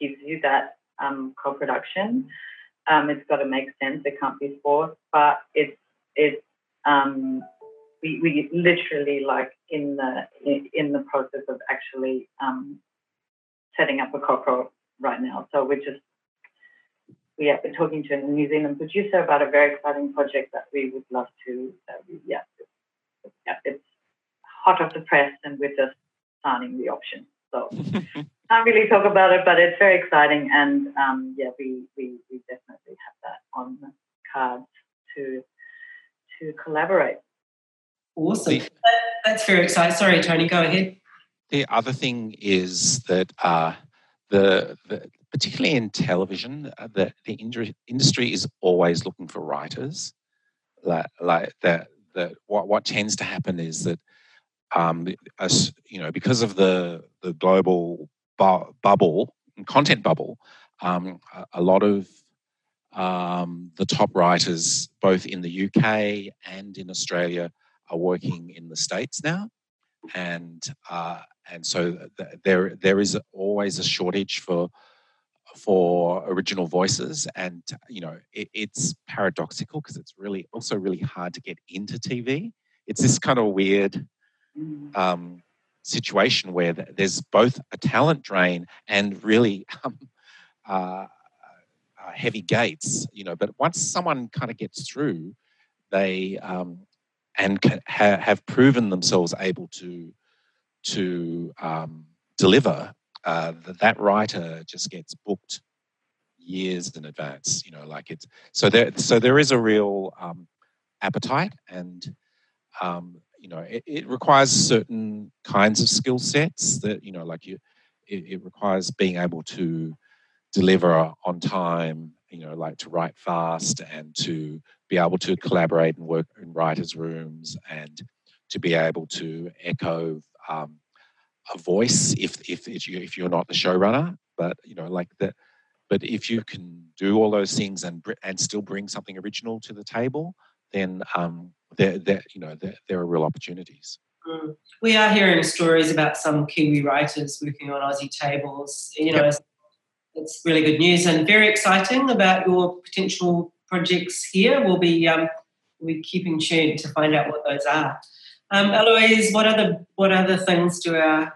gives you that um, co-production. Um, it's got to make sense. It can't be forced, but it's it's um, we, we literally like in the in the process of actually um, setting up a co-pro right now. So we're just we have been talking to a New Zealand producer about a very exciting project that we would love to. Uh, yeah, it's, yeah, it's hot off the press, and we're just signing the option. So [laughs] can't really talk about it, but it's very exciting, and um, yeah, we, we we definitely have that on the cards to to collaborate. Awesome. That, that's very exciting. Sorry, Tony, go ahead. The other thing is that uh, the, the particularly in television, uh, the, the industry industry is always looking for writers. Like, like that, that what, what tends to happen is that, um, as, you know, because of the the global bu- bubble, content bubble, um, a, a, lot of um, the top writers, both in the UK and in Australia, are working in the states now, and uh, and so th- there there is always a shortage for for original voices. And you know it, it's paradoxical because it's really also really hard to get into tv it's this kind of weird Mm. um, situation where th- there's both a talent drain and really um, uh, uh, heavy gates you know. But once someone kind of gets through they um, and can, ha- have proven themselves able to to um, deliver uh, th- that writer just gets booked years in advance you know like it's so there so there is a real um, appetite and um, you know it, it requires certain kinds of skill sets that you know like you it, it requires being able to deliver on time you know like to write fast and to be able to collaborate and work in writers rooms and to be able to echo um, a voice if if if, you, if you're not the showrunner but you know like that but if you can do all those things and and still bring something original to the table then um there there you know there, there are real opportunities Mm. We are hearing stories about some Kiwi writers working on Aussie tables. You know, Yep. it's, it's really good news and very exciting about your potential projects here. We'll be um, we'll be keeping tuned to find out what those are. Um, Eloise, what other what other things do our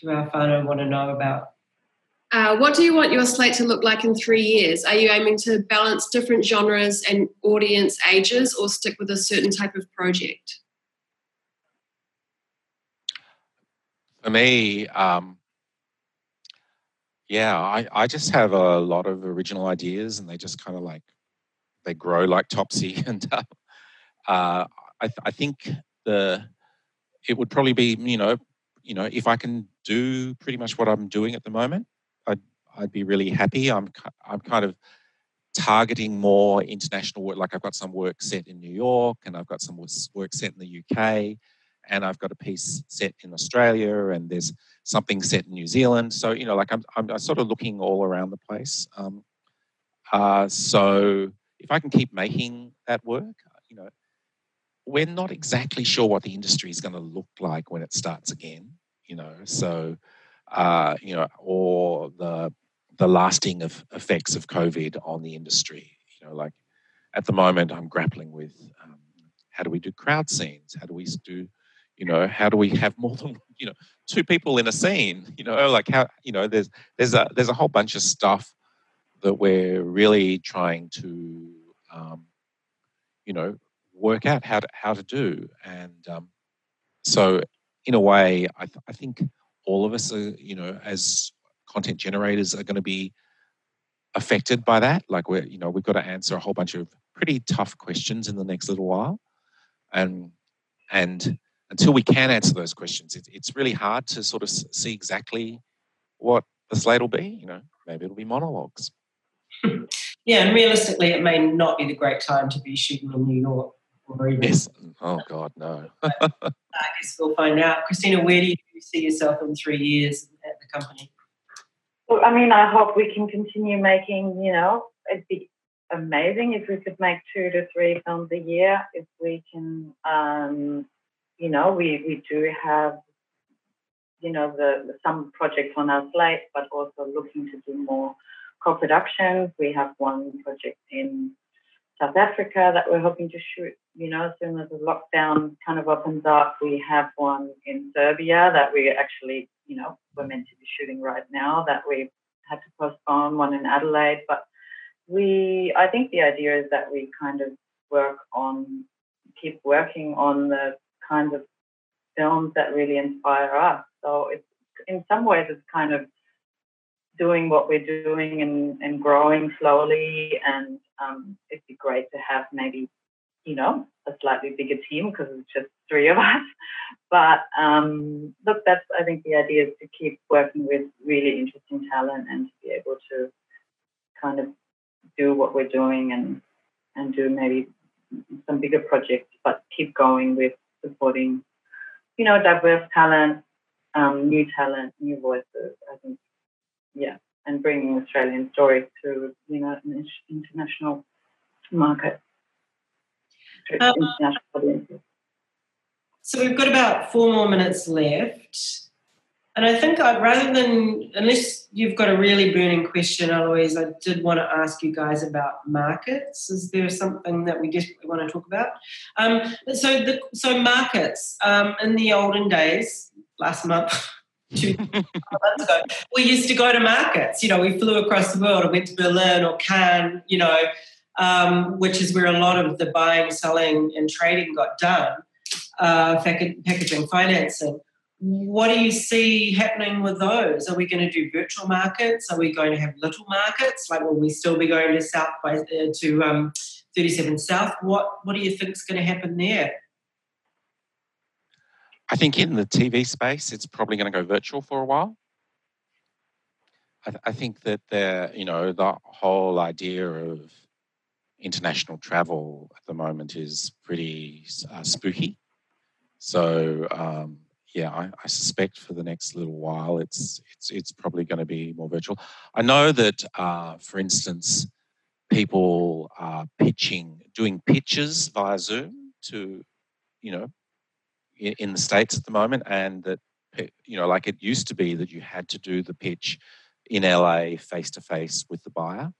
do our whānau want to know about? Uh, what do you want your slate to look like in three years? Are you aiming to balance different genres and audience ages or stick with a certain type of project? for me um yeah i i just have a lot of original ideas and they just kind of like they grow like topsy [laughs] and uh, uh i th- i think the it would probably be you know you know if i can do pretty much what i'm doing at the moment i'd i'd be really happy i'm i'm kind of targeting more international work like i've got some work set in new york and i've got some work set in the uk and I've got a piece set in Australia, and there's something set in New Zealand. So you know, like I'm, I'm sort of looking all around the place. Um, uh, so if I can keep making that work, you know, we're not exactly sure what the industry is going to look like when it starts again. You know, so uh, you know, or the the lasting of effects of COVID on the industry. You know, like at the moment, I'm grappling with um, how do we do crowd scenes? How do we do you know how do we have more than [laughs] you know two people in a scene [laughs] you know like how you know there's there's a there's a whole bunch of stuff that we're really trying to um, you know work out how to how to do and um, so in a way I, th- I think all of us are you know as content generators are going to be affected by that like we're you know we've got to answer a whole bunch of pretty tough questions in the next little while and and until we can answer those questions, it, it's really hard to sort of see exactly what the slate will be. You know, maybe it'll be monologues. [laughs] Yeah, and realistically, it may not be the great time to be shooting in New York. Yes. Oh God, no. I guess we'll find out. Kristina, where do you see yourself in three years at the company? Well, I mean, I hope we can continue making, you know, it'd be amazing if we could make two to three films a year. If we can, um, you know, we, we do have, you know, the, the some projects on our slate, but also looking to do more co-productions. We have one project in South Africa that we're hoping to shoot, you know, as soon as the lockdown kind of opens up. We have one in Serbia that we actually, you know, we're meant to be shooting right now that we had to postpone, one in Adelaide. But we, I think the idea is that we kind of work on, keep working on the kinds of films that really inspire us. So it's, in some ways, it's kind of doing what we're doing and, and growing slowly. And um, it'd be great to have maybe, you know, a slightly bigger team because it's just three of [laughs] us. But um, look, that's, I think the idea is to keep working with really interesting talent and to be able to kind of do what we're doing and, and do maybe some bigger projects, but keep going with supporting, you know, diverse talent, um, new talent, new voices. I think yeah, and bringing Australian stories to you know an international market, Um, international audiences. So we've got about four more minutes left. And I think I'd rather than, unless you've got a really burning question, Eloise, I did want to ask you guys about markets. Is there something that we desperately want to talk about? Um, so, the, so markets um, in the olden days, last month, [laughs] two months ago, we used to go to markets. You know, we flew across the world and went to Berlin or Cannes. You know, um, which is where a lot of the buying, selling, and trading got done, uh, packaging, financing what do you see happening with those? Are we going to do virtual markets? Are we going to have little markets? Like, will we still be going to South by uh, to um, 37 South? What What do you think is going to happen there? I think in the TV space, it's probably going to go virtual for a while. I, th- I think that the you know the whole idea of international travel at the moment is pretty uh, spooky. So um, yeah, I, I, suspect for the next little while, it's it's it's probably going to be more virtual. I know that, uh, for instance, people are pitching, doing pitches via Zoom to, you know, in, in the states at the moment, and that you know, like it used to be that you had to do the pitch in LA face to face with the buyer,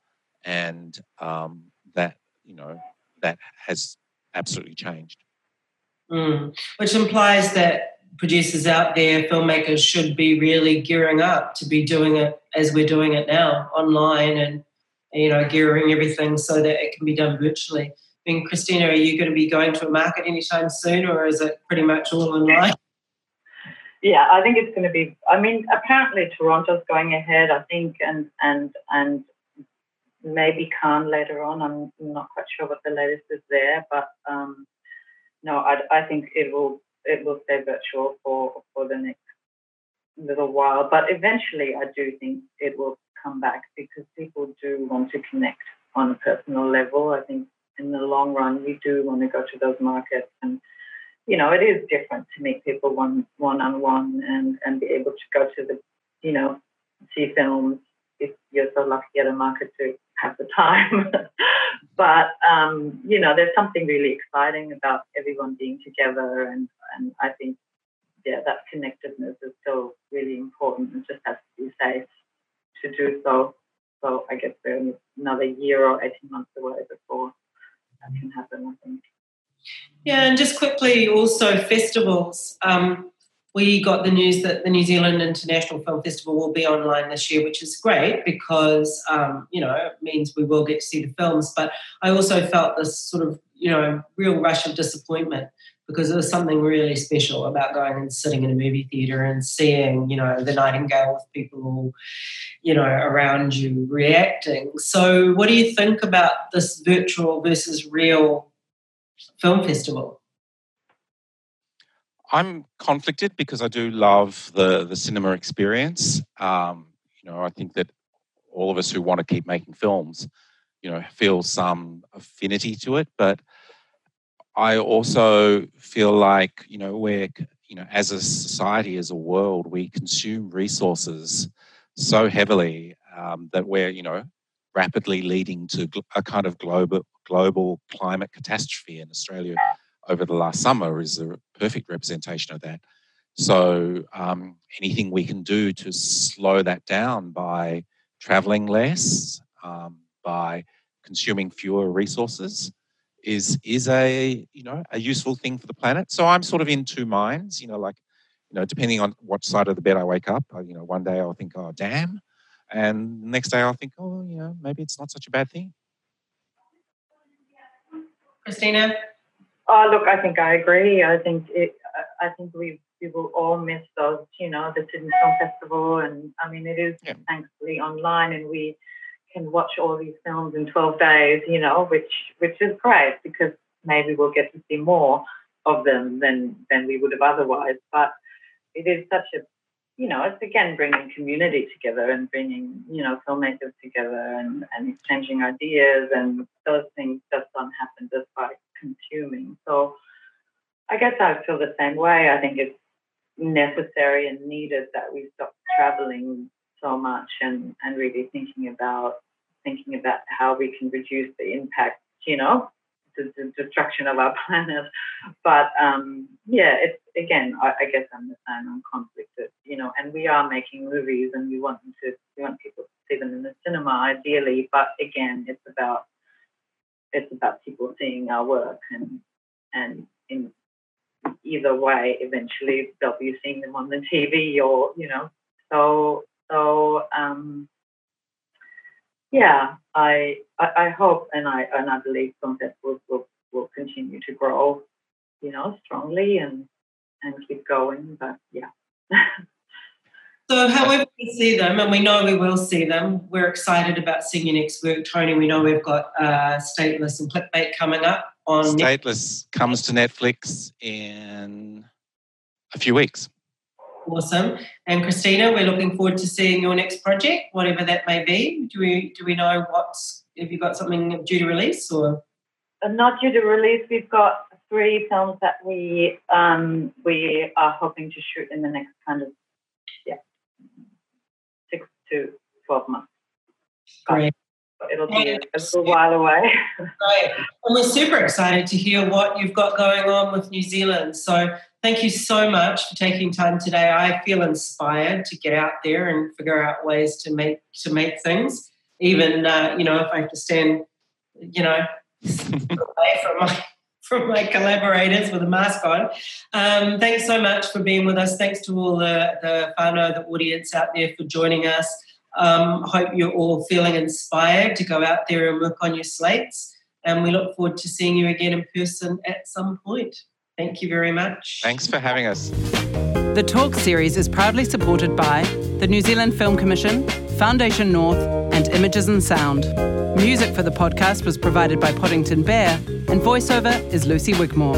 and um, that you know that has absolutely changed. Mm. Which implies that producers out there, filmmakers should be really gearing up to be doing it as we're doing it now, online and you know, gearing everything so that it can be done virtually. I mean, Kristina, are you going to be going to a market anytime soon, or is it pretty much all online? Yeah, I think it's going to be. I mean, apparently Toronto's going ahead. I think, and and and maybe Cannes later on. I'm not quite sure what the latest is there, but um, no, I, I think it will it will stay virtual for for the next little while. But eventually, I do think it will come back because people do want to connect on a personal level. I think in the long run, we do want to go to those markets and you know, it is different to meet people one one on one and and be able to go to the, you know, see films if you're so lucky at a market to have the time. [laughs] but um, you know, there's something really exciting about everyone being together, and and I think yeah, that connectedness is still really important and just has to be safe to do so. So I guess we're another year or 18 months away before that can happen, I think. Yeah, and just quickly also festivals. Um, we got the news that the New Zealand International Film Festival will be online this year, which is great because um, you know it means we will get to see the films. But I also felt this sort of you know real rush of disappointment because there was something really special about going and sitting in a movie theater and seeing you know the Nightingale with people you know around you reacting. So, what do you think about this virtual versus real film festival? I'm conflicted because I do love the the cinema experience. Um, you know, I think that all of us who want to keep making films, you know, feel some affinity to it. But I also feel like you know we're you know as a society, as a world, we consume resources so heavily um, that we're you know rapidly leading to a kind of global global climate catastrophe in Australia over the last summer is a perfect representation of that. So, um, anything we can do to slow that down by traveling less, um, by consuming fewer resources, is is a you know a useful thing for the planet. So I'm sort of in two minds. You know, like you know, depending on what side of the bed I wake up. You know, one day I'll think, oh damn, and the next day I'll think, oh, you know, maybe it's not such a bad thing. Kristina. Oh, look, I think I agree. I think it, I think we we will all miss those, you know, the Sydney Film Festival, and I mean, it is yeah. thankfully online, and we can watch all these films in 12 days, you know, which which is great because maybe we'll get to see more of them than than we would have otherwise. But it is such a you know, it's again bringing community together and bringing, you know, filmmakers together and, and exchanging ideas. And those things just don't happen just by consuming. So I guess I feel the same way. I think it's necessary and needed that we stop traveling so much and, and really thinking about thinking about how we can reduce the impact, you know, to the destruction of our [laughs] planet. But um, yeah, it's again, I, I guess I'm the same. I'm conflicted, you know. And we are making movies, and we want them to, we want people to see them in the cinema, ideally. But again, it's about it's about people seeing our work, and and in either way, eventually they'll be seeing them on the TV, or you know. So so um, yeah, I, I, I hope and I and I believe film festivals will, will continue to grow, you know, strongly and and keep going. But yeah. [laughs] so however we see them, and we know we will see them, we're excited about seeing your next work, Tony. We know we've got uh, Stateless and Clickbait coming up on Stateless comes to Netflix in a few weeks. Awesome. And Kristina, we're looking forward to seeing your next project, whatever that may be. Do we do we know what's have you got something due to release or uh, not due to release? We've got three films that we um, we are hoping to shoot in the next kind of yeah six to twelve months. Great. It'll be a, a little while away. [laughs] Great. And we're super excited to hear what you've got going on with New Zealand. So Thank you so much for taking time today. I feel inspired to get out there and figure out ways to make to make things. Even uh, you know, if I have to stand, you know, [laughs] away from my from my collaborators with a mask on. Um, thanks so much for being with us. Thanks to all the the whānau, the audience out there for joining us. Um, hope you're all feeling inspired to go out there and work on your slates. And we look forward to seeing you again in person at some point. Thank you very much. Thanks for having us. The Talk series is proudly supported by the New Zealand Film Commission, Foundation North, and Images and Sound. Music for the podcast was provided by Poddington Bear, and voiceover is Lucy Wigmore.